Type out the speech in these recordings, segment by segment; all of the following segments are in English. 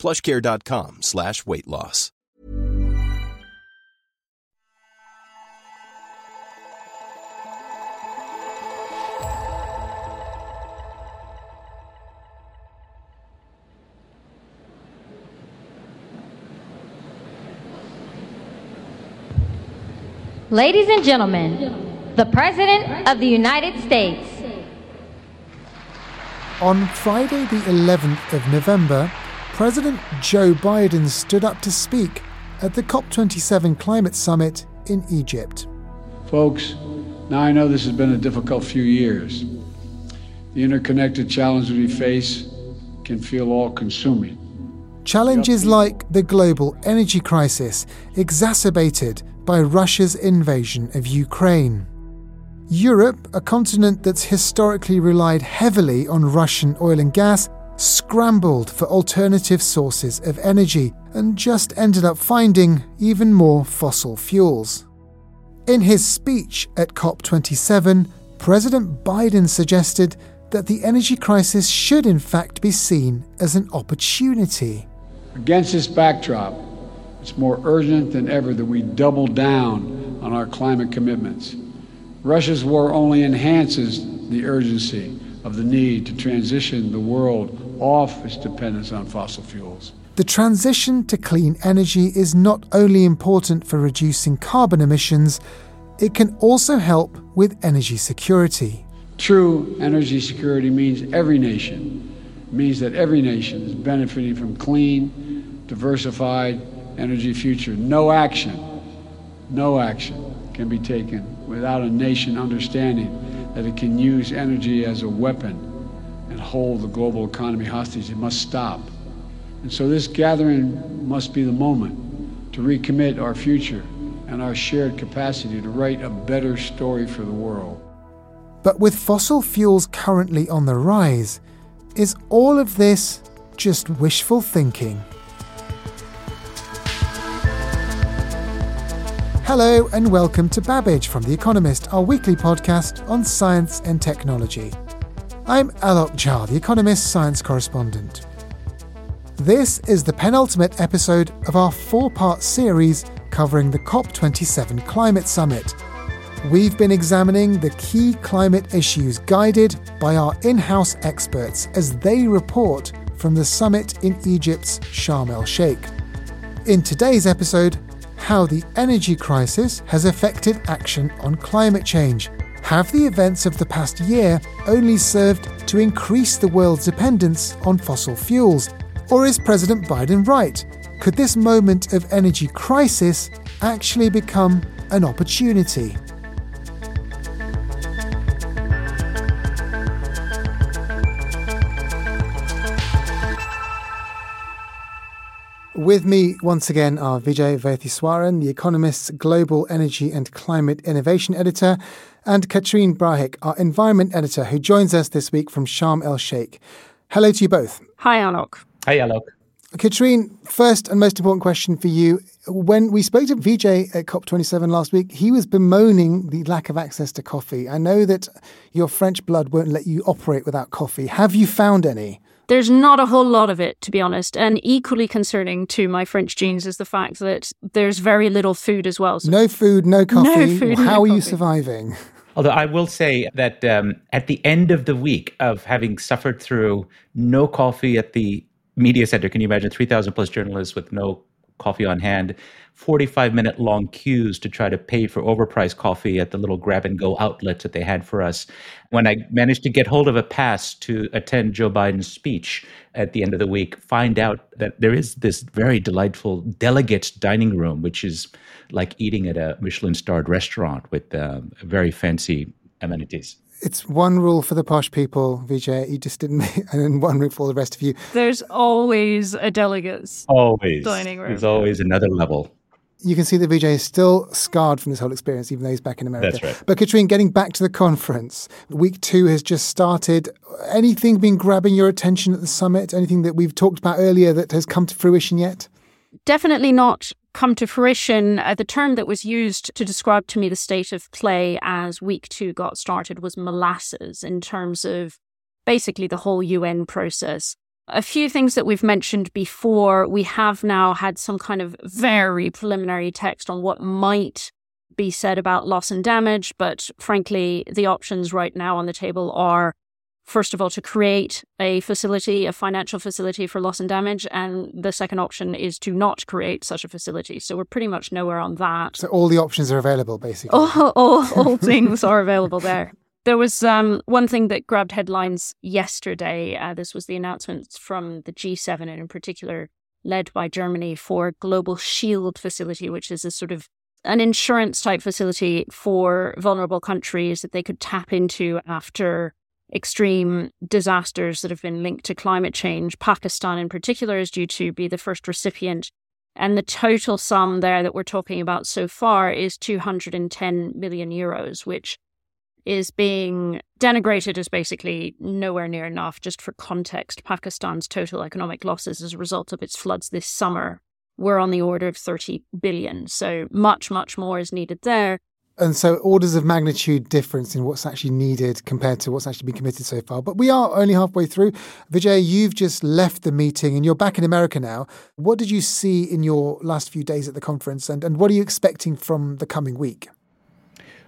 plushcare.com slash weight loss. Ladies and gentlemen, the President of the United States. On Friday, the 11th of November, President Joe Biden stood up to speak at the COP27 climate summit in Egypt. Folks, now I know this has been a difficult few years. The interconnected challenges we face can feel all consuming. Challenges like the global energy crisis, exacerbated by Russia's invasion of Ukraine. Europe, a continent that's historically relied heavily on Russian oil and gas, scrambled for alternative sources of energy and just ended up finding even more fossil fuels. In his speech at COP27, President Biden suggested that the energy crisis should in fact be seen as an opportunity. Against this backdrop, it's more urgent than ever that we double down on our climate commitments. Russia's war only enhances the urgency of the need to transition the world off its dependence on fossil fuels. The transition to clean energy is not only important for reducing carbon emissions, it can also help with energy security. True energy security means every nation, it means that every nation is benefiting from clean, diversified energy future. No action, no action can be taken without a nation understanding that it can use energy as a weapon and hold the global economy hostage. It must stop. And so this gathering must be the moment to recommit our future and our shared capacity to write a better story for the world. But with fossil fuels currently on the rise, is all of this just wishful thinking? Hello, and welcome to Babbage from The Economist, our weekly podcast on science and technology. I'm Alok Jha, The Economist science correspondent. This is the penultimate episode of our four part series covering the COP27 Climate Summit. We've been examining the key climate issues guided by our in house experts as they report from the summit in Egypt's Sharm el Sheikh. In today's episode, how the energy crisis has affected action on climate change. Have the events of the past year only served to increase the world's dependence on fossil fuels? Or is President Biden right? Could this moment of energy crisis actually become an opportunity? With me once again are Vijay Vaitheeswaran, The Economist's Global Energy and Climate Innovation Editor, and Catherine Brahic, our Environment Editor, who joins us this week from Sharm el Sheikh. Hello to you both. Hi, Alok. Hi, Alok. Catherine, first and most important question for you. When we spoke to Vijay at COP27 last week, he was bemoaning the lack of access to coffee. I know that your French blood won't let you operate without coffee. Have you found any? There's not a whole lot of it, to be honest. And equally concerning to my French genes is the fact that there's very little food as well. So no food, no coffee. No food, How no are coffee. you surviving? Although I will say that um, at the end of the week of having suffered through no coffee at the media center, can you imagine 3,000 plus journalists with no coffee on hand, 45 minute long queues to try to pay for overpriced coffee at the little grab and go outlets that they had for us. When I managed to get hold of a pass to attend Joe Biden's speech at the end of the week, find out that there is this very delightful delegate dining room, which is like eating at a Michelin starred restaurant with um, very fancy amenities. It's one rule for the posh people, Vijay. You just didn't, and then one rule for the rest of you. There's always a delegates always dining room. There's always another level. You can see that Vijay is still scarred from this whole experience, even though he's back in America. That's right. But Catherine, getting back to the conference, week two has just started. Anything been grabbing your attention at the summit? Anything that we've talked about earlier that has come to fruition yet? Definitely not come to fruition. Uh, the term that was used to describe to me the state of play as week two got started was molasses in terms of basically the whole UN process. A few things that we've mentioned before, we have now had some kind of very preliminary text on what might be said about loss and damage, but frankly, the options right now on the table are first of all, to create a facility, a financial facility for loss and damage. And the second option is to not create such a facility. So we're pretty much nowhere on that. So all the options are available, basically. All, all, all things are available there. There was um, one thing that grabbed headlines yesterday. Uh, this was the announcement from the G7, and in particular, led by Germany, for Global Shield Facility, which is a sort of an insurance type facility for vulnerable countries that they could tap into after extreme disasters that have been linked to climate change. Pakistan, in particular, is due to be the first recipient. And the total sum there that we're talking about so far is 210 million euros, which is being denigrated as basically nowhere near enough. Just for context, Pakistan's total economic losses as a result of its floods this summer were on the order of 30 billion. So much, much more is needed there. And so orders of magnitude difference in what's actually needed compared to what's actually been committed so far. But we are only halfway through. Vijay, you've just left the meeting and you're back in America now. What did you see in your last few days at the conference and, and what are you expecting from the coming week?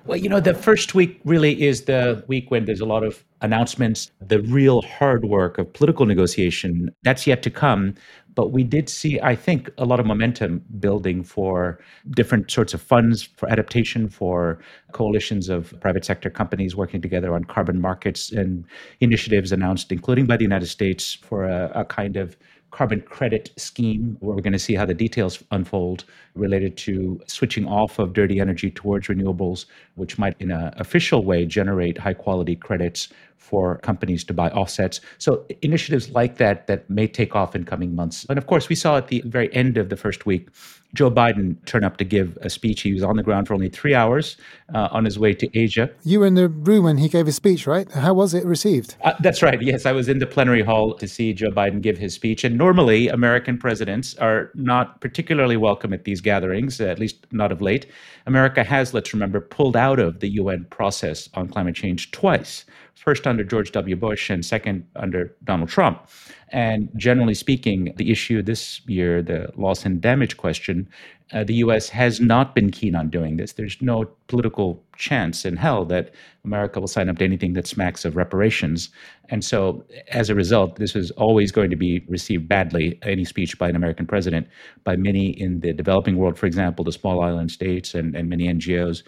Well, you know, the first week really is the week when there's a lot of announcements. The real hard work of political negotiation, that's yet to come. But we did see, I think, a lot of momentum building for different sorts of funds for adaptation, for coalitions of private sector companies working together on carbon markets and initiatives announced, including by the United States, for a, a kind of carbon credit scheme where we're going to see how the details unfold related to switching off of dirty energy towards renewables, which might, in an official way, generate high quality credits for companies to buy offsets. So initiatives like that that may take off in coming months. And of course, we saw at the very end of the first week Joe Biden turn up to give a speech. He was on the ground for only three hours uh, on his way to Asia. You were in the room when he gave his speech, right? How was it received? Uh, that's right. Yes, I was in the plenary hall to see Joe Biden give his speech. And normally, American presidents are not particularly welcome at these gatherings, at least not of late. America has, let's remember, pulled out of the UN process on climate change twice first under George W. Bush and second under Donald Trump. And generally speaking, the issue this year, the loss and damage question, uh, the U.S. has not been keen on doing this. There's no political chance in hell that America will sign up to anything that smacks of reparations. And so, as a result, this is always going to be received badly, any speech by an American president, by many in the developing world, for example, the small island states and, and many NGOs.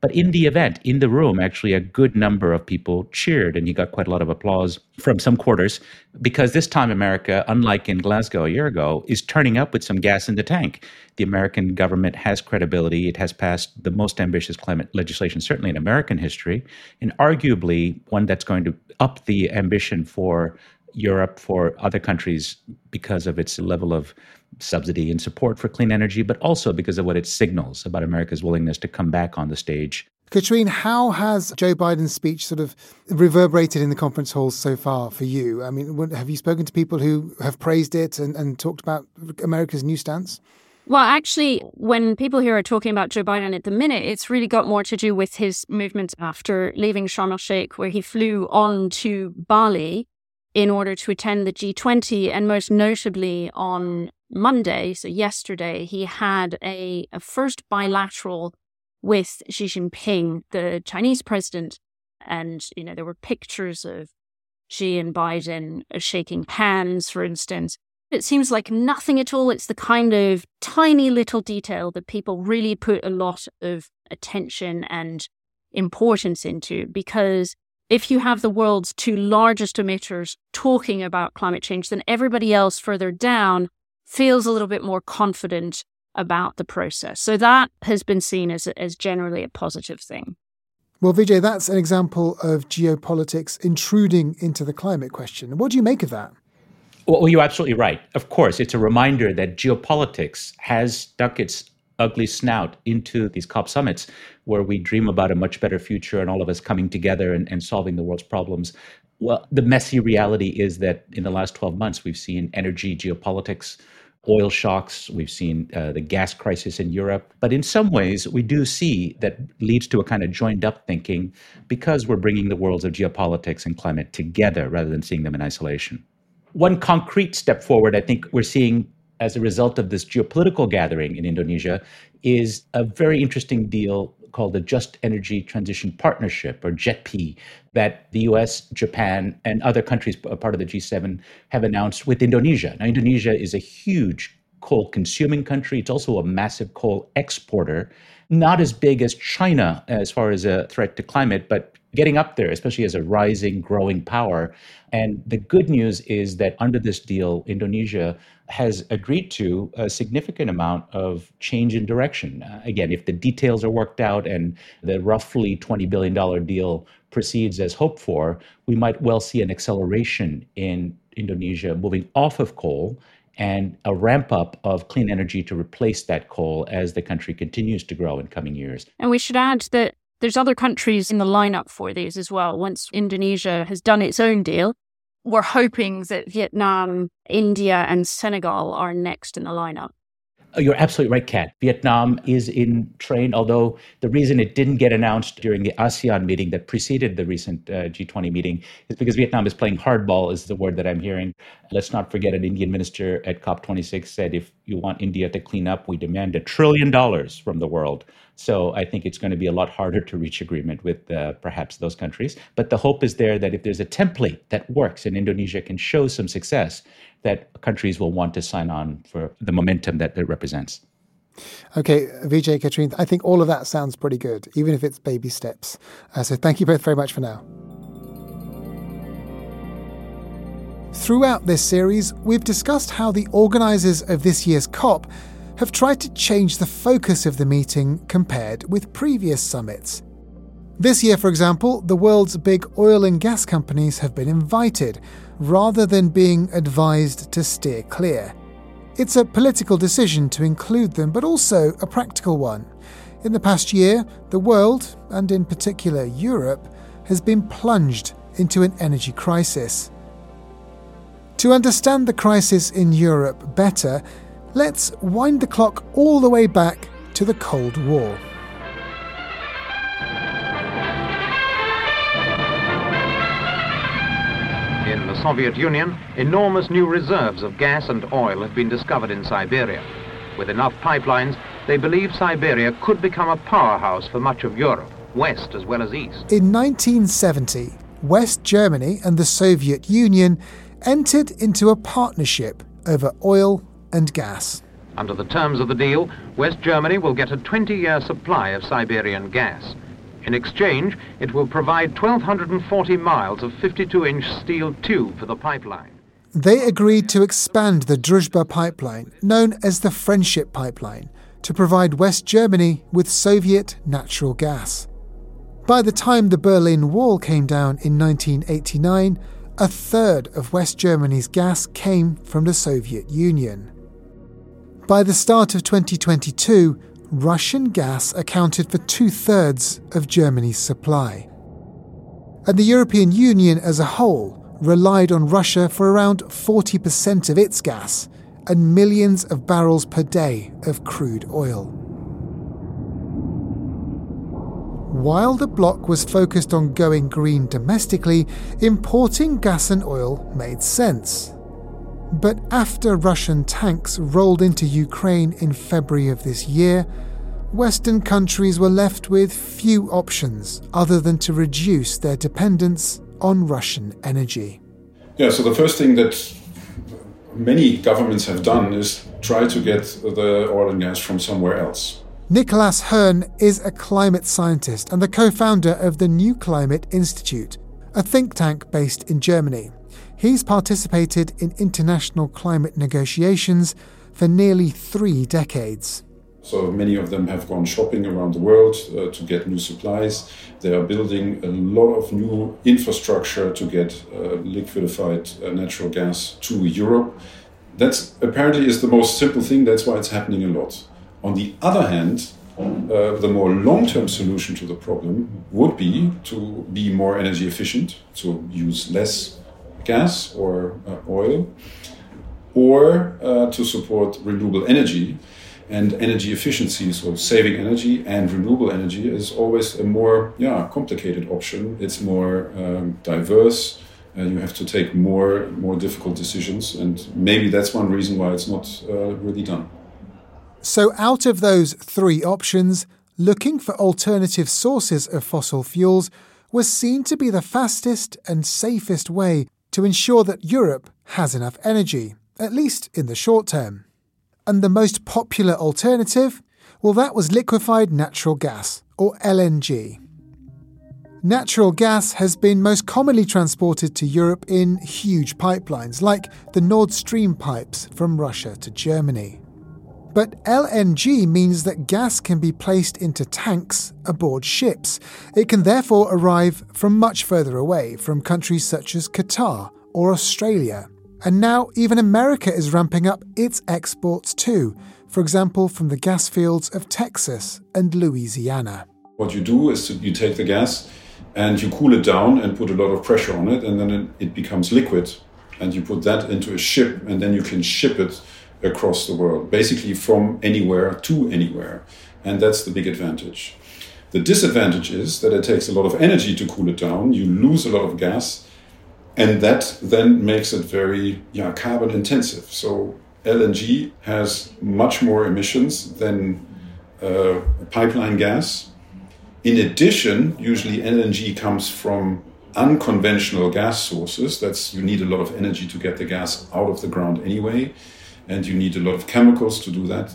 But in the event, in the room, actually, a good number of people cheered, and he got quite a lot of applause from some quarters because this time America, unlike in Glasgow a year ago, is turning up with some gas in the tank. The American government has credibility. It has passed the most ambitious climate legislation, certainly in American history, and arguably one that's going to up the ambition for Europe, for other countries, because of its level of subsidy and support for clean energy, but also because of what it signals about America's willingness to come back on the stage. Catherine, how has Joe Biden's speech sort of reverberated in the conference halls so far for you? I mean, have you spoken to people who have praised it and, and talked about America's new stance? Well, actually, when people here are talking about Joe Biden at the minute, it's really got more to do with his movements after leaving Sharm el Sheikh, where he flew on to Bali in order to attend the G20. And most notably on Monday, so yesterday, he had a, a first bilateral with Xi Jinping, the Chinese president. And, you know, there were pictures of Xi and Biden uh, shaking hands, for instance. It seems like nothing at all. It's the kind of tiny little detail that people really put a lot of attention and importance into because if you have the world's two largest emitters talking about climate change, then everybody else further down feels a little bit more confident about the process. So that has been seen as, as generally a positive thing. Well, Vijay, that's an example of geopolitics intruding into the climate question. What do you make of that? Well, you're absolutely right. Of course, it's a reminder that geopolitics has stuck its ugly snout into these COP summits where we dream about a much better future and all of us coming together and, and solving the world's problems. Well, the messy reality is that in the last 12 months, we've seen energy geopolitics, oil shocks, we've seen uh, the gas crisis in Europe. But in some ways, we do see that leads to a kind of joined up thinking because we're bringing the worlds of geopolitics and climate together rather than seeing them in isolation. One concrete step forward, I think we're seeing as a result of this geopolitical gathering in Indonesia is a very interesting deal called the Just Energy Transition Partnership, or JETP, that the US, Japan, and other countries, part of the G7, have announced with Indonesia. Now, Indonesia is a huge coal consuming country, it's also a massive coal exporter. Not as big as China as far as a threat to climate, but getting up there, especially as a rising, growing power. And the good news is that under this deal, Indonesia has agreed to a significant amount of change in direction. Uh, again, if the details are worked out and the roughly $20 billion deal proceeds as hoped for, we might well see an acceleration in Indonesia moving off of coal and a ramp up of clean energy to replace that coal as the country continues to grow in coming years. And we should add that there's other countries in the lineup for these as well. Once Indonesia has done its own deal, we're hoping that Vietnam, India, and Senegal are next in the lineup. Oh, you're absolutely right, Kat. Vietnam is in train, although the reason it didn't get announced during the ASEAN meeting that preceded the recent uh, G20 meeting is because Vietnam is playing hardball, is the word that I'm hearing. Let's not forget an Indian minister at COP26 said if you want India to clean up, we demand a trillion dollars from the world. So I think it's going to be a lot harder to reach agreement with uh, perhaps those countries. But the hope is there that if there's a template that works and Indonesia can show some success, that countries will want to sign on for the momentum that it represents. Okay, Vijay, Catherine, I think all of that sounds pretty good, even if it's baby steps. Uh, so thank you both very much for now. Throughout this series, we've discussed how the organisers of this year's COP have tried to change the focus of the meeting compared with previous summits. This year, for example, the world's big oil and gas companies have been invited, rather than being advised to steer clear. It's a political decision to include them, but also a practical one. In the past year, the world, and in particular Europe, has been plunged into an energy crisis. To understand the crisis in Europe better, let's wind the clock all the way back to the Cold War. In the Soviet Union, enormous new reserves of gas and oil have been discovered in Siberia. With enough pipelines, they believe Siberia could become a powerhouse for much of Europe, west as well as east. In 1970, West Germany and the Soviet Union entered into a partnership over oil and gas. Under the terms of the deal, West Germany will get a 20-year supply of Siberian gas. In exchange, it will provide 1,240 miles of 52-inch steel tube for the pipeline. They agreed to expand the Druzhba pipeline, known as the Friendship Pipeline, to provide West Germany with Soviet natural gas. By the time the Berlin Wall came down in 1989, a third of West Germany's gas came from the Soviet Union. By the start of 2022, Russian gas accounted for two thirds of Germany's supply. And the European Union as a whole relied on Russia for around 40% of its gas and millions of barrels per day of crude oil. While the bloc was focused on going green domestically, importing gas and oil made sense. But after Russian tanks rolled into Ukraine in February of this year, Western countries were left with few options other than to reduce their dependence on Russian energy. Yeah, so the first thing that many governments have done is try to get the oil and gas from somewhere else. Niklas Höhne is a climate scientist and the co founder of the NewClimate Institute, a think tank based in Germany. He's participated in international climate negotiations for nearly three decades. So many of them have gone shopping around the world uh, to get new supplies. They are building a lot of new infrastructure to get uh, liquefied uh, natural gas to Europe. That's apparently is the most simple thing. That's why it's happening a lot. On the other hand, uh, the more long-term solution to the problem would be to be more energy efficient, to use less gas or uh, oil, or uh, to support renewable energy and energy efficiency, so saving energy and renewable energy is always a more yeah, complicated option. It's more um, diverse. Uh, you have to take more more difficult decisions, and maybe that's one reason why it's not uh, really done. So, out of those three options, looking for alternative sources of fossil fuels was seen to be the fastest and safest way to ensure that Europe has enough energy, at least in the short term. And the most popular alternative? Well, that was liquefied natural gas, or LNG. Natural gas has been most commonly transported to Europe in huge pipelines, like the Nord Stream pipes from Russia to Germany. But LNG means that gas can be placed into tanks aboard ships. It can therefore arrive from much further away, from countries such as Qatar or Australia. And now even America is ramping up its exports too, for example, from the gas fields of Texas and Louisiana. What you do is to, you take the gas and you cool it down and put a lot of pressure on it, and then it, it becomes liquid. And you put that into a ship, and then you can ship it across the world, basically from anywhere to anywhere. And that's the big advantage. The disadvantage is that it takes a lot of energy to cool it down. You lose a lot of gas, and that then makes it very yeah, carbon intensive. So LNG has much more emissions than uh, pipeline gas. In addition, usually LNG comes from unconventional gas sources. That's you need a lot of energy to get the gas out of the ground anyway, and you need a lot of chemicals to do that.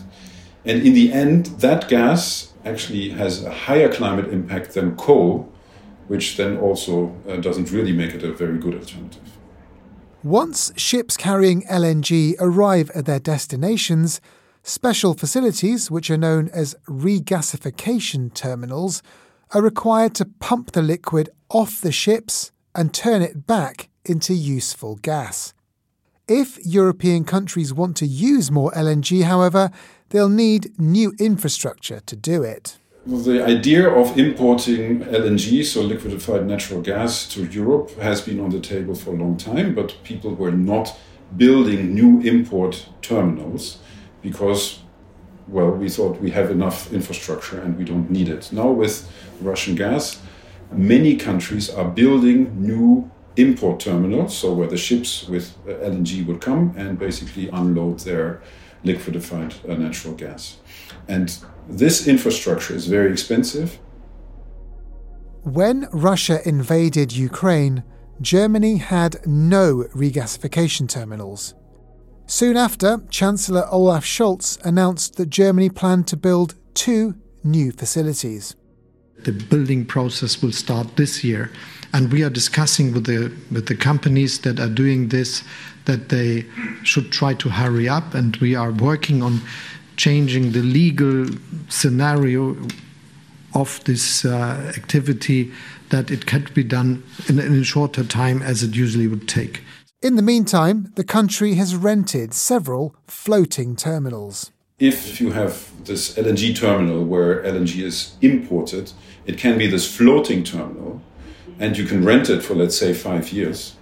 And in the end, that gas actually has a higher climate impact than coal, which then also uh, doesn't really make it a very good alternative. Once ships carrying LNG arrive at their destinations, special facilities, which are known as regasification terminals, are required to pump the liquid off the ships and turn it back into useful gas. If European countries want to use more LNG, however, they'll need new infrastructure to do it. The idea of importing LNG, so liquefied natural gas, to Europe has been on the table for a long time, but people were not building new import terminals because, well, we thought we have enough infrastructure and we don't need it. Now, with Russian gas, many countries are building new import terminals, so where the ships with LNG would come and basically unload their liquefied uh, natural gas. And this infrastructure is very expensive. When Russia invaded Ukraine, Germany had no regasification terminals. Soon after, Chancellor Olaf Scholz announced that Germany planned to build two new facilities. The building process will start this year, and we are discussing with the with the companies that are doing this that they should try to hurry up, and we are working on changing the legal scenario of this uh, activity that it can be done in a shorter time as it usually would take. In the meantime, the country has rented several floating terminals. If you have this LNG terminal where LNG is imported, it can be this floating terminal, and you can rent it for, let's say, five years.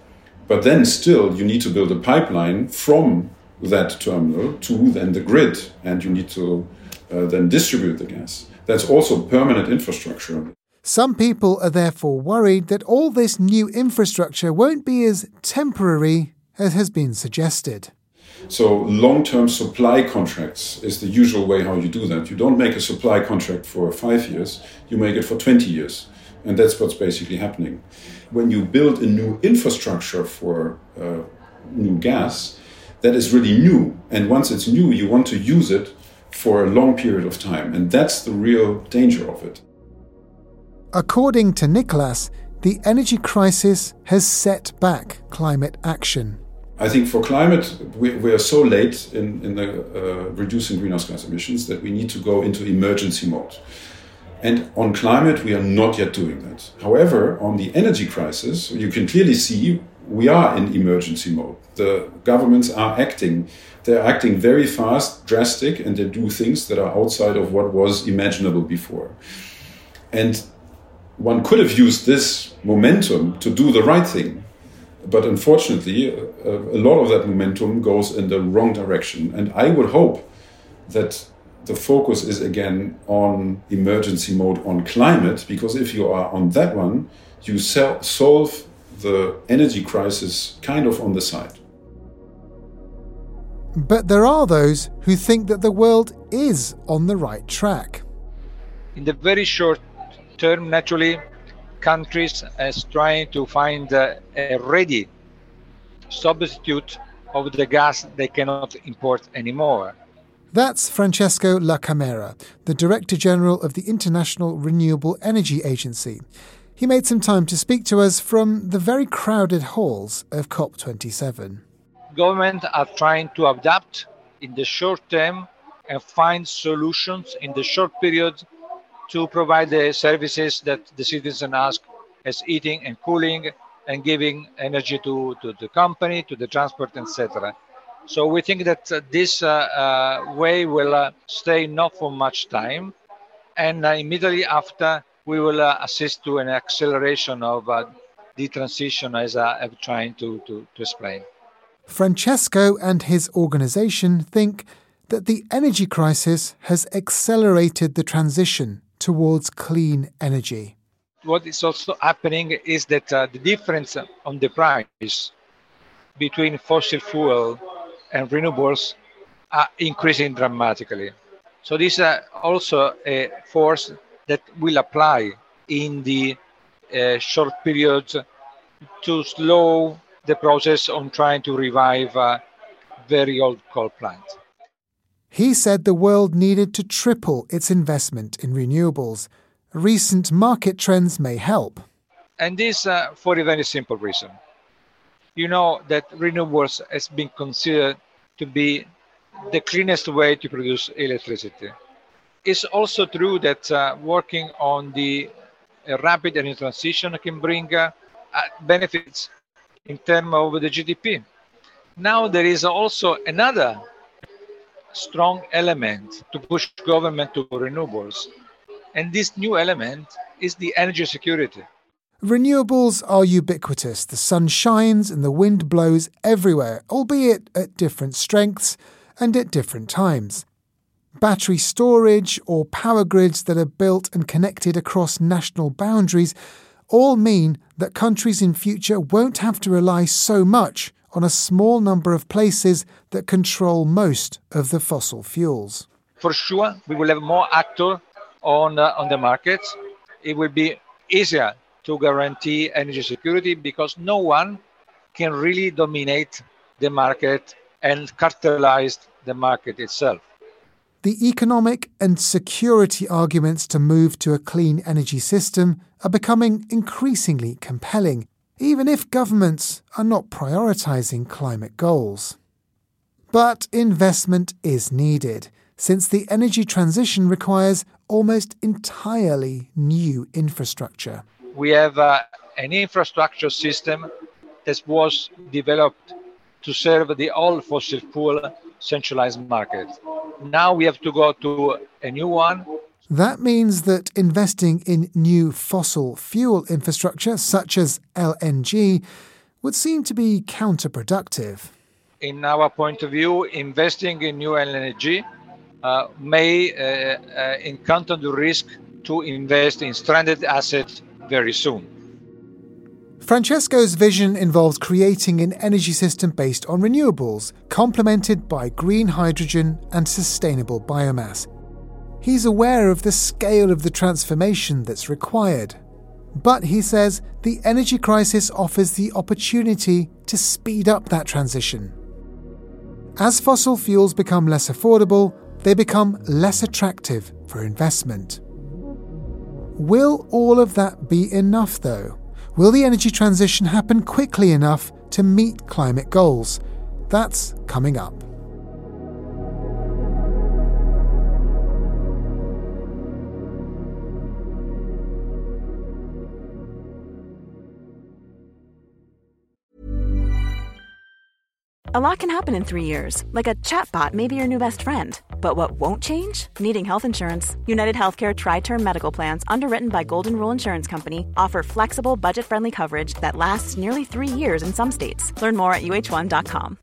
But then still, you need to build a pipeline from that terminal to then the grid, and you need to uh, then distribute the gas. That's also permanent infrastructure. Some people are therefore worried that all this new infrastructure won't be as temporary as has been suggested. So, long term supply contracts is the usual way how you do that. You don't make a supply contract for five years, you make it for 20 years. And that's what's basically happening. When you build a new infrastructure for uh, new gas, that is really new. And once it's new, you want to use it for a long period of time. And that's the real danger of it. According to Niklas, the energy crisis has set back climate action. I think for climate, we, we are so late in, in the, uh, reducing greenhouse gas emissions that we need to go into emergency mode. And on climate, we are not yet doing that. However, on the energy crisis, you can clearly see we are in emergency mode. The governments are acting. They're acting very fast, drastic, and they do things that are outside of what was imaginable before. And one could have used this momentum to do the right thing but unfortunately, a, a, lot of that momentum goes in the wrong direction. And I would hope that the focus is again on emergency mode on climate, because if you are on that one, you solve the energy crisis kind of on the side. But there are those who think that the world is on the right track. In the very short term, naturally, countries as trying to find uh, a ready substitute of the gas they cannot import anymore. That's Francesco La Camera, the Director General of the International Renewable Energy Agency. He made some time to speak to us from the very crowded halls of COP27. Governments are trying to adapt in the short term and find solutions in the short period to provide the services that the citizen ask as eating and cooling and giving energy to, to the company, to the transport, etc. So we think that uh, this uh, uh, way will stay not for much time, and immediately after we will assist to an acceleration of the transition, as I'm trying to, to, to explain. Francesco and his organization think that the energy crisis has accelerated the transition towards clean energy. What is also happening is that uh, the difference on the price between fossil fuel and renewables are increasing dramatically. So this is uh, also a force that will apply in the uh, short periods to slow the process on trying to revive a very old coal plant. He said the world needed to triple its investment in renewables. Recent market trends may help. And this uh, for a very simple reason. You know that renewables has been considered to be the cleanest way to produce electricity. It's also true that uh, working on the uh, rapid energy transition can bring uh, uh, benefits in terms of the GDP. Now there is also another strong element to push government to renewables. And this new element is the energy security. Renewables are ubiquitous. The sun shines and the wind blows everywhere, albeit at different strengths and at different times. Battery storage or power grids that are built and connected across national boundaries all mean that countries in future won't have to rely so much on a small number of places that control most of the fossil fuels. For sure, we will have more actors on, uh, on the market. It will be easier to guarantee energy security because no one can really dominate the market and cartelize the market itself. The economic and security arguments to move to a clean energy system are becoming increasingly compelling even if governments are not prioritising climate goals. But investment is needed, since the energy transition requires almost entirely new infrastructure. We have uh, an infrastructure system that was developed to serve the old fossil fuel centralized market. Now we have to go to a new one that means that investing in new fossil fuel infrastructure, such as LNG, would seem to be counterproductive. In our point of view, investing in new LNG uh, may uh, uh, encounter the risk to invest in stranded assets very soon. Francesco's vision involves creating an energy system based on renewables, complemented by green hydrogen and sustainable biomass. He's aware of the scale of the transformation that's required. But he says the energy crisis offers the opportunity to speed up that transition. As fossil fuels become less affordable, they become less attractive for investment. Will all of that be enough, though? Will the energy transition happen quickly enough to meet climate goals. That's coming up. A lot can happen in three years, like a chatbot may be your new best friend. But what won't change? Needing health insurance. UnitedHealthcare TriTerm Medical Plans, underwritten by Golden Rule Insurance Company, offer flexible, budget friendly coverage that lasts nearly three years in some states. Learn more at uh1.com.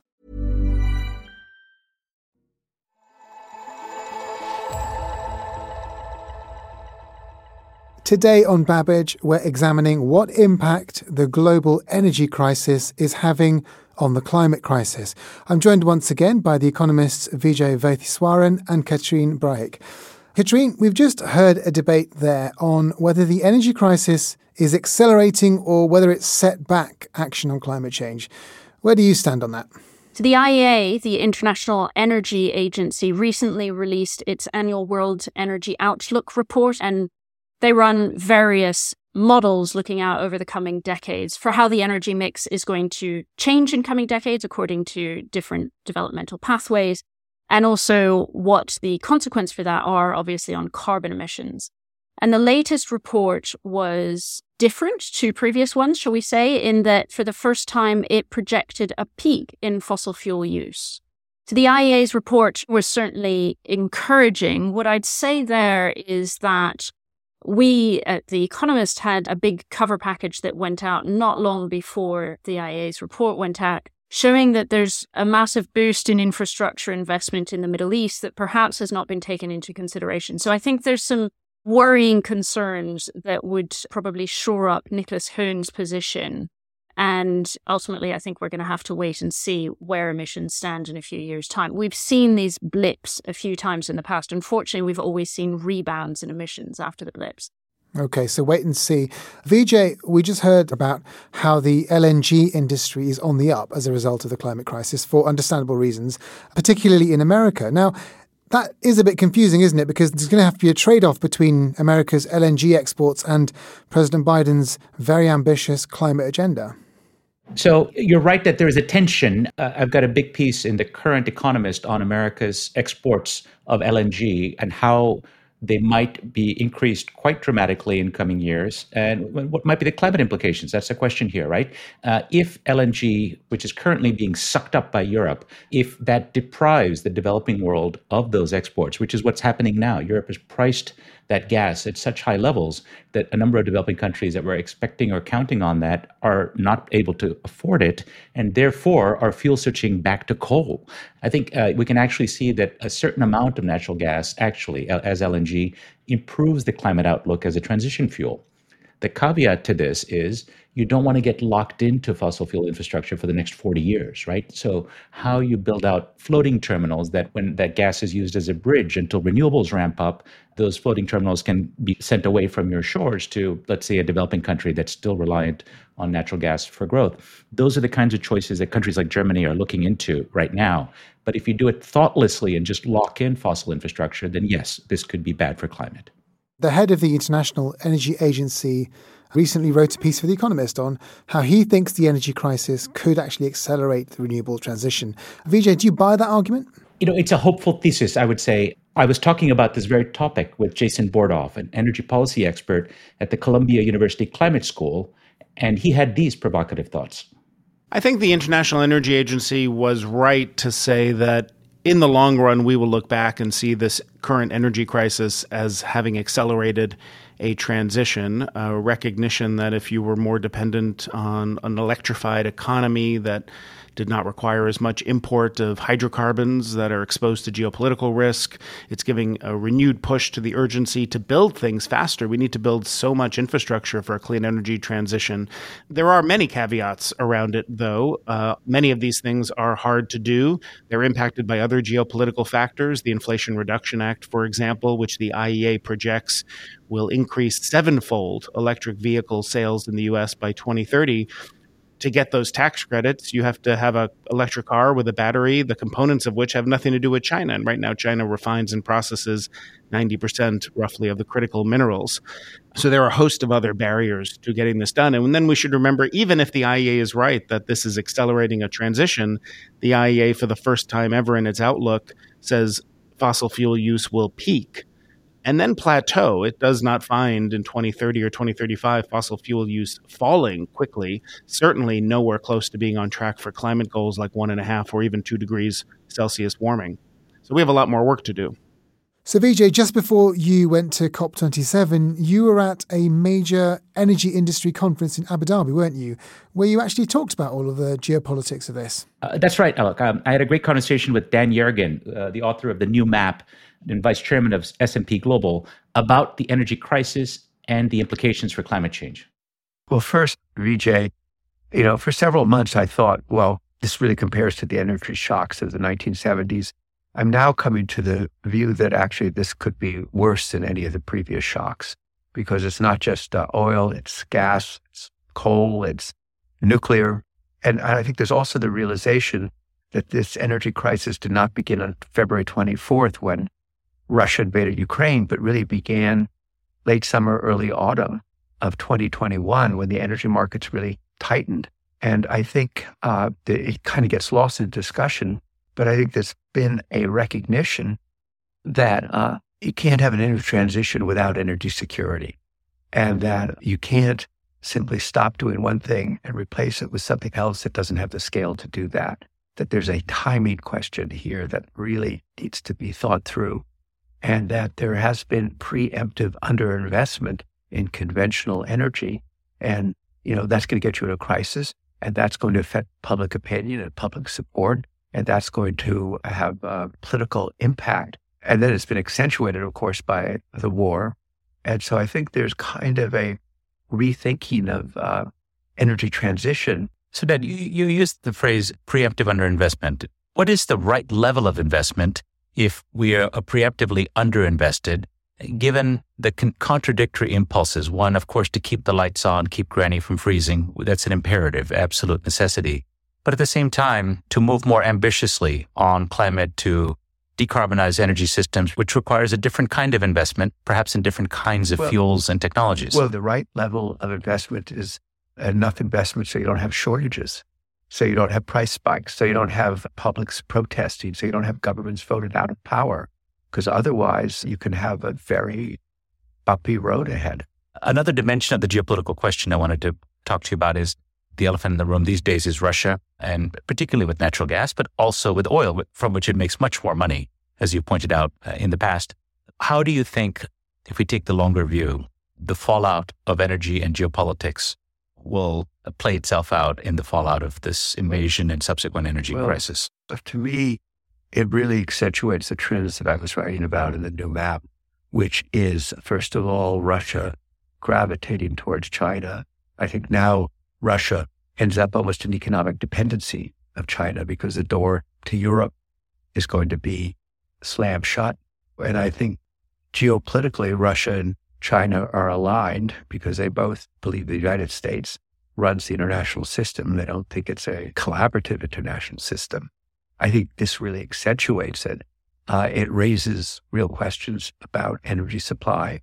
Today on Babbage, we're examining what impact the global energy crisis is having on the climate crisis. I'm joined once again by the economists Vijay Vaitheeswaran and Catherine Brahic. Catherine, we've just heard a debate there on whether the energy crisis is accelerating or whether it's set back action on climate change. Where do you stand on that? So the IEA, the International Energy Agency, recently released its annual World Energy Outlook report, and they run various models looking out over the coming decades for how the energy mix is going to change in coming decades according to different developmental pathways, and also what the consequence for that are, obviously, on carbon emissions. And the latest report was different to previous ones, shall we say, in that for the first time it projected a peak in fossil fuel use. So the IEA's report was certainly encouraging. What I'd say there is that we at The Economist had a big cover package that went out not long before the IEA's report went out, showing that there's a massive boost in infrastructure investment in the Middle East that perhaps has not been taken into consideration. So I think there's some worrying concerns that would probably shore up Niklas Höhne's position and ultimately, I think we're going to have to wait and see where emissions stand in a few years' time. We've seen these blips a few times in the past. Unfortunately, we've always seen rebounds in emissions after the blips. Okay, so wait and see. Vijay, we just heard about how the LNG industry is on the up as a result of the climate crisis for understandable reasons, particularly in America. Now, that is a bit confusing, isn't it? Because there's going to have to be a trade off between America's LNG exports and President Biden's very ambitious climate agenda. So you're right that there is a tension. Uh, I've got a big piece in the current Economist on America's exports of LNG and how they might be increased quite dramatically in coming years. And what might be the climate implications? That's the question here, right? Uh, if LNG, which is currently being sucked up by Europe, if that deprives the developing world of those exports, which is what's happening now, Europe has priced that gas at such high levels that a number of developing countries that were expecting or counting on that are not able to afford it and therefore are fuel switching back to coal. I think uh, we can actually see that a certain amount of natural gas, actually, as LNG, improves the climate outlook as a transition fuel. The caveat to this is you don't want to get locked into fossil fuel infrastructure for the next 40 years, right? So how you build out floating terminals that when that gas is used as a bridge until renewables ramp up, those floating terminals can be sent away from your shores to, let's say, a developing country that's still reliant on natural gas for growth. Those are the kinds of choices that countries like Germany are looking into right now. But if you do it thoughtlessly and just lock in fossil infrastructure, then yes, this could be bad for climate. The head of the International Energy Agency recently wrote a piece for The Economist on how he thinks the energy crisis could actually accelerate the renewable transition. Vijay, do you buy that argument? You know, it's a hopeful thesis, I would say. I was talking about this very topic with Jason Bordoff, an energy policy expert at the Columbia University Climate School, and he had these provocative thoughts. I think the International Energy Agency was right to say that in the long run, we will look back and see this current energy crisis as having accelerated a transition, a recognition that if you were more dependent on an electrified economy that did not require as much import of hydrocarbons that are exposed to geopolitical risk. It's giving a renewed push to the urgency to build things faster. We need to build so much infrastructure for a clean energy transition. There are many caveats around it, though. Uh, many of these things are hard to do. They're impacted by other geopolitical factors. The Inflation Reduction Act, for example, which the IEA projects will increase sevenfold electric vehicle sales in the US by 2030 to get those tax credits, you have to have an electric car with a battery, the components of which have nothing to do with China. And right now, China refines and processes 90% roughly of the critical minerals. So there are a host of other barriers to getting this done. And then we should remember even if the IEA is right that this is accelerating a transition, the IEA, for the first time ever in its outlook, says fossil fuel use will peak and then plateau. It does not find in 2030 or 2035 fossil fuel use falling quickly, certainly nowhere close to being on track for climate goals like one and a half or even two degrees Celsius warming. So we have a lot more work to do. So, Vijay, just before you went to COP27, you were at a major energy industry conference in Abu Dhabi, weren't you? Where you actually talked about all of the geopolitics of this. Uh, that's right, Alok. Um, I had a great conversation with Dan Yergin, uh, the author of the new map and vice chairman of S&P Global, about the energy crisis and the implications for climate change. Well, first, Vijay, you know, for several months I thought, well, this really compares to the energy shocks of the 1970s. I'm now coming to the view that actually this could be worse than any of the previous shocks because it's not just uh, oil, it's gas, it's coal, it's nuclear. And I think there's also the realization that this energy crisis did not begin on February 24th when Russia invaded Ukraine, but really began late summer, early autumn of 2021 when the energy markets really tightened. And I think uh, it kind of gets lost in discussion, but I think there's been a recognition that uh, you can't have an energy transition without energy security, and that you can't simply stop doing one thing and replace it with something else that doesn't have the scale to do that. That there's a timing question here that really needs to be thought through and that there has been preemptive underinvestment in conventional energy. And, you know, that's going to get you in a crisis and that's going to affect public opinion and public support. And that's going to have a political impact. And then it's been accentuated, of course, by the war. And so I think there's kind of a rethinking of uh, energy transition. So, Dan, you, you used the phrase preemptive underinvestment. What is the right level of investment if we are preemptively underinvested, given the con- contradictory impulses. One, of course, to keep the lights on, keep granny from freezing. That's an imperative, absolute necessity. But at the same time, to move more ambitiously on climate to decarbonize energy systems, which requires a different kind of investment, perhaps in different kinds of well, fuels and technologies. Well, the right level of investment is enough investment so you don't have shortages so you don't have price spikes, so you don't have publics protesting, so you don't have governments voted out of power, because otherwise you can have a very bumpy road ahead. Another dimension of the geopolitical question I wanted to talk to you about is the elephant in the room these days is Russia, and particularly with natural gas, but also with oil, from which it makes much more money, as you pointed out uh, in the past. How do you think, if we take the longer view, the fallout of energy and geopolitics will play itself out in the fallout of this invasion and subsequent energy well, crisis? To me, it really accentuates the trends that I was writing about in the new map, which is, first of all, Russia gravitating towards China. I think now Russia ends up almost an economic dependency of China because the door to Europe is going to be slammed shut. And I think geopolitically, Russia and China are aligned because they both believe the United States runs the international system. They don't think it's a collaborative international system. I think this really accentuates it. Uh, it raises real questions about energy supply.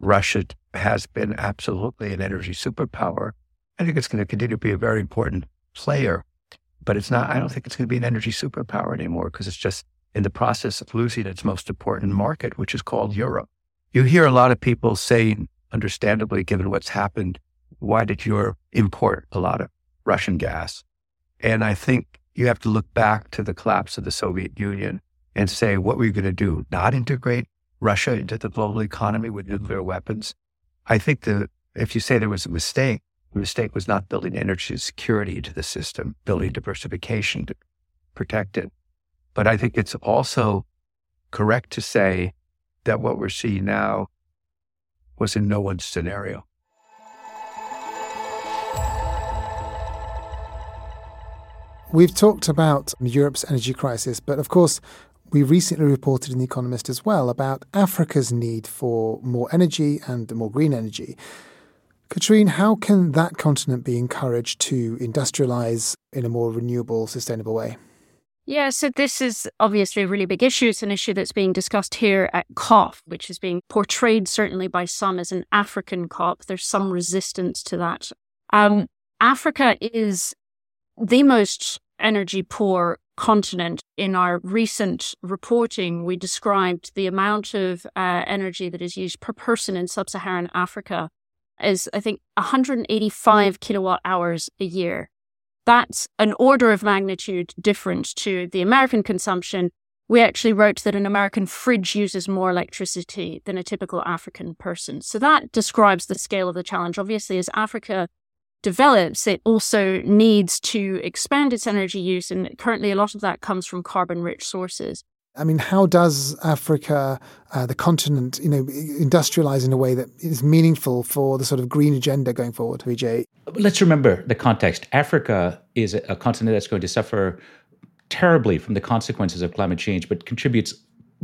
Russia has been absolutely an energy superpower. I think it's going to continue to be a very important player, but it's not, I don't think it's going to be an energy superpower anymore because it's just in the process of losing its most important market, which is called Europe. You hear a lot of people saying, understandably, given what's happened, why did you import a lot of Russian gas? And I think you have to look back to the collapse of the Soviet Union and say, what were you going to do? Not integrate Russia into the global economy with nuclear weapons? I think that if you say there was a mistake, the mistake was not building energy security into the system, building diversification to protect it. But I think it's also correct to say that what we're seeing now was in no one's scenario. We've talked about Europe's energy crisis, but of course, we recently reported in The Economist as well about Africa's need for more energy and more green energy. Catherine, how can that continent be encouraged to industrialize in a more renewable, sustainable way? Yeah, so this is obviously a really big issue. It's an issue that's being discussed here at COP, which is being portrayed certainly by some as an African COP. There's some resistance to that. Um, Africa is the most energy poor continent. In our recent reporting, we described the amount of uh, energy that is used per person in sub Saharan Africa as, I think, 185 kilowatt hours a year. That's an order of magnitude different to the American consumption. We actually wrote that an American fridge uses more electricity than a typical African person. So that describes the scale of the challenge. Obviously, as Africa develops, it also needs to expand its energy use. And currently, a lot of that comes from carbon rich sources. I mean, how does Africa, uh, the continent, you know, industrialize in a way that is meaningful for the sort of green agenda going forward, Vijay? Let's remember the context. Africa is a continent that's going to suffer terribly from the consequences of climate change, but contributes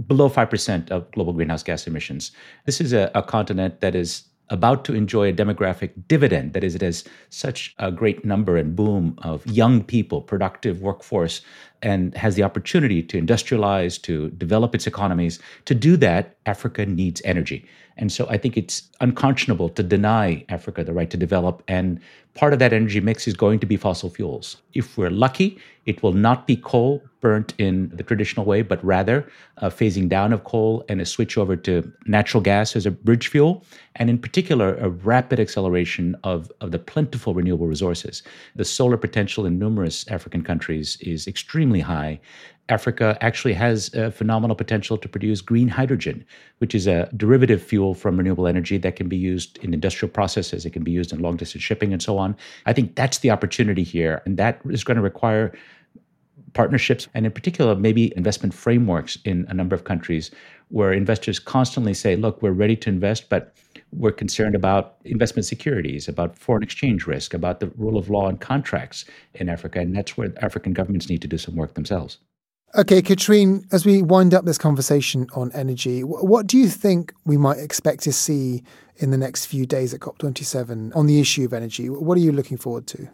below 5% of global greenhouse gas emissions. This is a, a continent that is about to enjoy a demographic dividend. That is, it has such a great number and boom of young people, productive workforce, and has the opportunity to industrialize, to develop its economies. To do that, Africa needs energy. And so I think it's unconscionable to deny Africa the right to develop. And part of that energy mix is going to be fossil fuels. If we're lucky, it will not be coal burnt in the traditional way, but rather a phasing down of coal and a switch over to natural gas as a bridge fuel. And in particular, a rapid acceleration of, of the plentiful renewable resources. The solar potential in numerous African countries is extremely high. Africa actually has a phenomenal potential to produce green hydrogen, which is a derivative fuel from renewable energy that can be used in industrial processes, it can be used in long distance shipping and so on. I think that's the opportunity here. And that is going to require partnerships and, in particular, maybe investment frameworks in a number of countries where investors constantly say, look, we're ready to invest, but we're concerned about investment securities, about foreign exchange risk, about the rule of law and contracts in Africa. And that's where African governments need to do some work themselves. Okay, Catherine, as we wind up this conversation on energy, what do you think we might expect to see in the next few days at COP27 on the issue of energy? What are you looking forward to?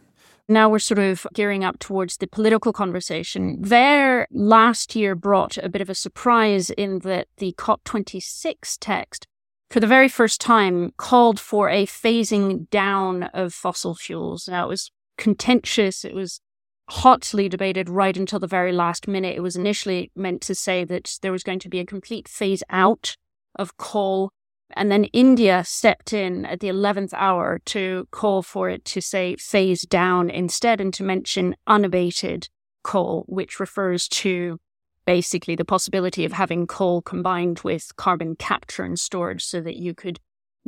Now we're sort of gearing up towards the political conversation. There last year brought a bit of a surprise in that the COP26 text, for the very first time, called for a phasing down of fossil fuels. Now it was contentious. It was hotly debated right until the very last minute. It was initially meant to say that there was going to be a complete phase out of coal. And then India stepped in at the 11th hour to call for it to say phase down instead and to mention unabated coal, which refers to basically the possibility of having coal combined with carbon capture and storage so that you could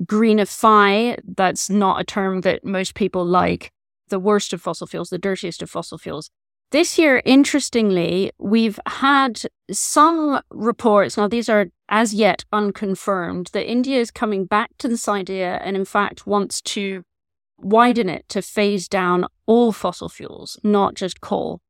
greenify. That's not a term that most people like the worst of fossil fuels, the dirtiest of fossil fuels. This year, interestingly, we've had some reports, now these are as yet unconfirmed, that India is coming back to this idea and, in fact, wants to widen it to phase down all fossil fuels, not just coal.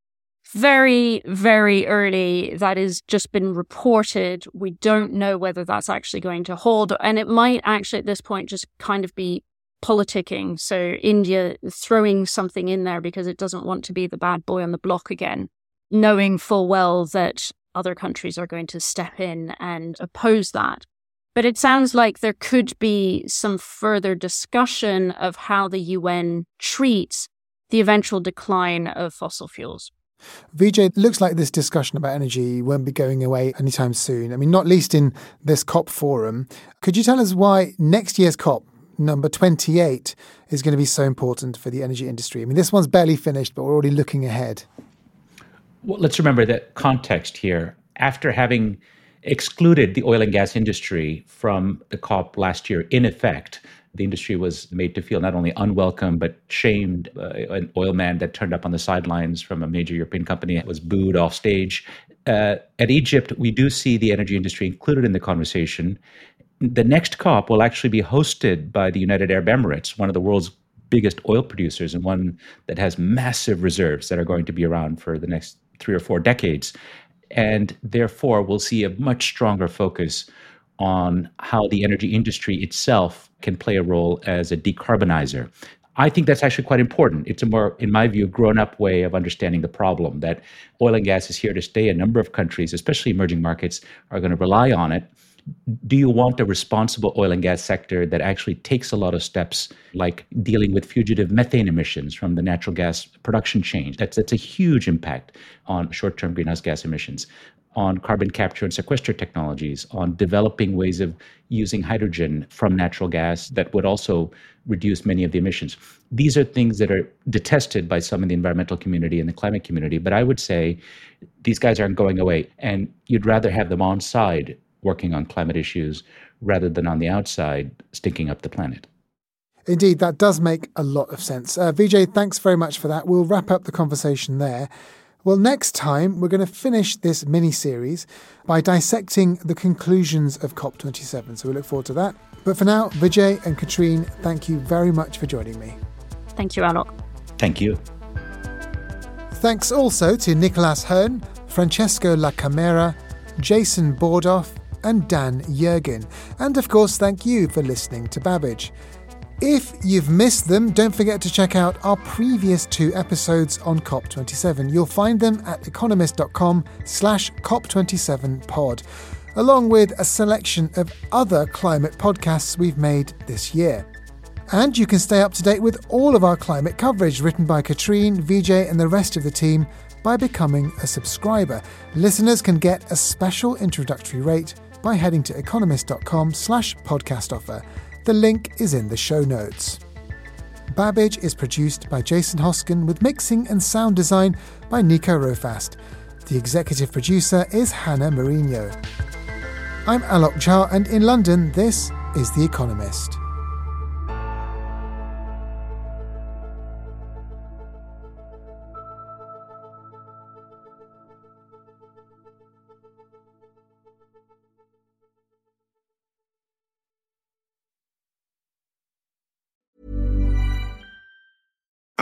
Very, very early, that has just been reported. We don't know whether that's actually going to hold. And it might actually, at this point, just kind of be politicking. So India throwing something in there because it doesn't want to be the bad boy on the block again, knowing full well that other countries are going to step in and oppose that. But it sounds like there could be some further discussion of how the UN treats the eventual decline of fossil fuels. Vijay, it looks like this discussion about energy won't be going away anytime soon. I mean, not least in this COP forum. Could you tell us why next year's COP number 28 is going to be so important for the energy industry? I mean, this one's barely finished, but we're already looking ahead. Well, let's remember the context here. After having excluded the oil and gas industry from the COP last year, in effect, the industry was made to feel not only unwelcome but shamed. Uh, an oil man that turned up on the sidelines from a major European company was booed off stage. Uh, at Egypt, we do see the energy industry included in the conversation the next COP will actually be hosted by the United Arab Emirates, one of the world's biggest oil producers and one that has massive reserves that are going to be around for the next three or four decades. And therefore, we'll see a much stronger focus on how the energy industry itself can play a role as a decarbonizer. I think that's actually quite important. It's a more, in my view, grown up way of understanding the problem that oil and gas is here to stay. A number of countries, especially emerging markets, are going to rely on it. Do you want a responsible oil and gas sector that actually takes a lot of steps, like dealing with fugitive methane emissions from the natural gas production chain? That's, that's a huge impact on short term greenhouse gas emissions on carbon capture and sequester technologies, on developing ways of using hydrogen from natural gas that would also reduce many of the emissions. These are things that are detested by some in the environmental community and the climate community, but I would say these guys aren't going away, and you'd rather have them on side working on climate issues rather than on the outside stinking up the planet. Indeed, that does make a lot of sense. Uh, Vijay, thanks very much for that. We'll wrap up the conversation there. Well, next time, we're going to finish this mini series by dissecting the conclusions of COP27. So we look forward to that. But for now, Vijay and Catherine, thank you very much for joining me. Thank you, Alok. Thank you. Thanks also to Niklas Höhne, Francesco La Camera, Jason Bordoff, and Dan Yergin. And of course, thank you for listening to Babbage. If you've missed them, don't forget to check out our previous two episodes on COP27. You'll find them at economist.com slash COP27pod, along with a selection of other climate podcasts we've made this year. And you can stay up to date with all of our climate coverage written by Catherine, Vijay, and the rest of the team by becoming a subscriber. Listeners can get a special introductory rate by heading to economist.com slash podcast offer. The link is in the show notes. Babbage is produced by Jason Hosken with mixing and sound design by Nico Rofast. The executive producer is Hannah Mourinho. I'm Alok Jha, and in London, this is The Economist.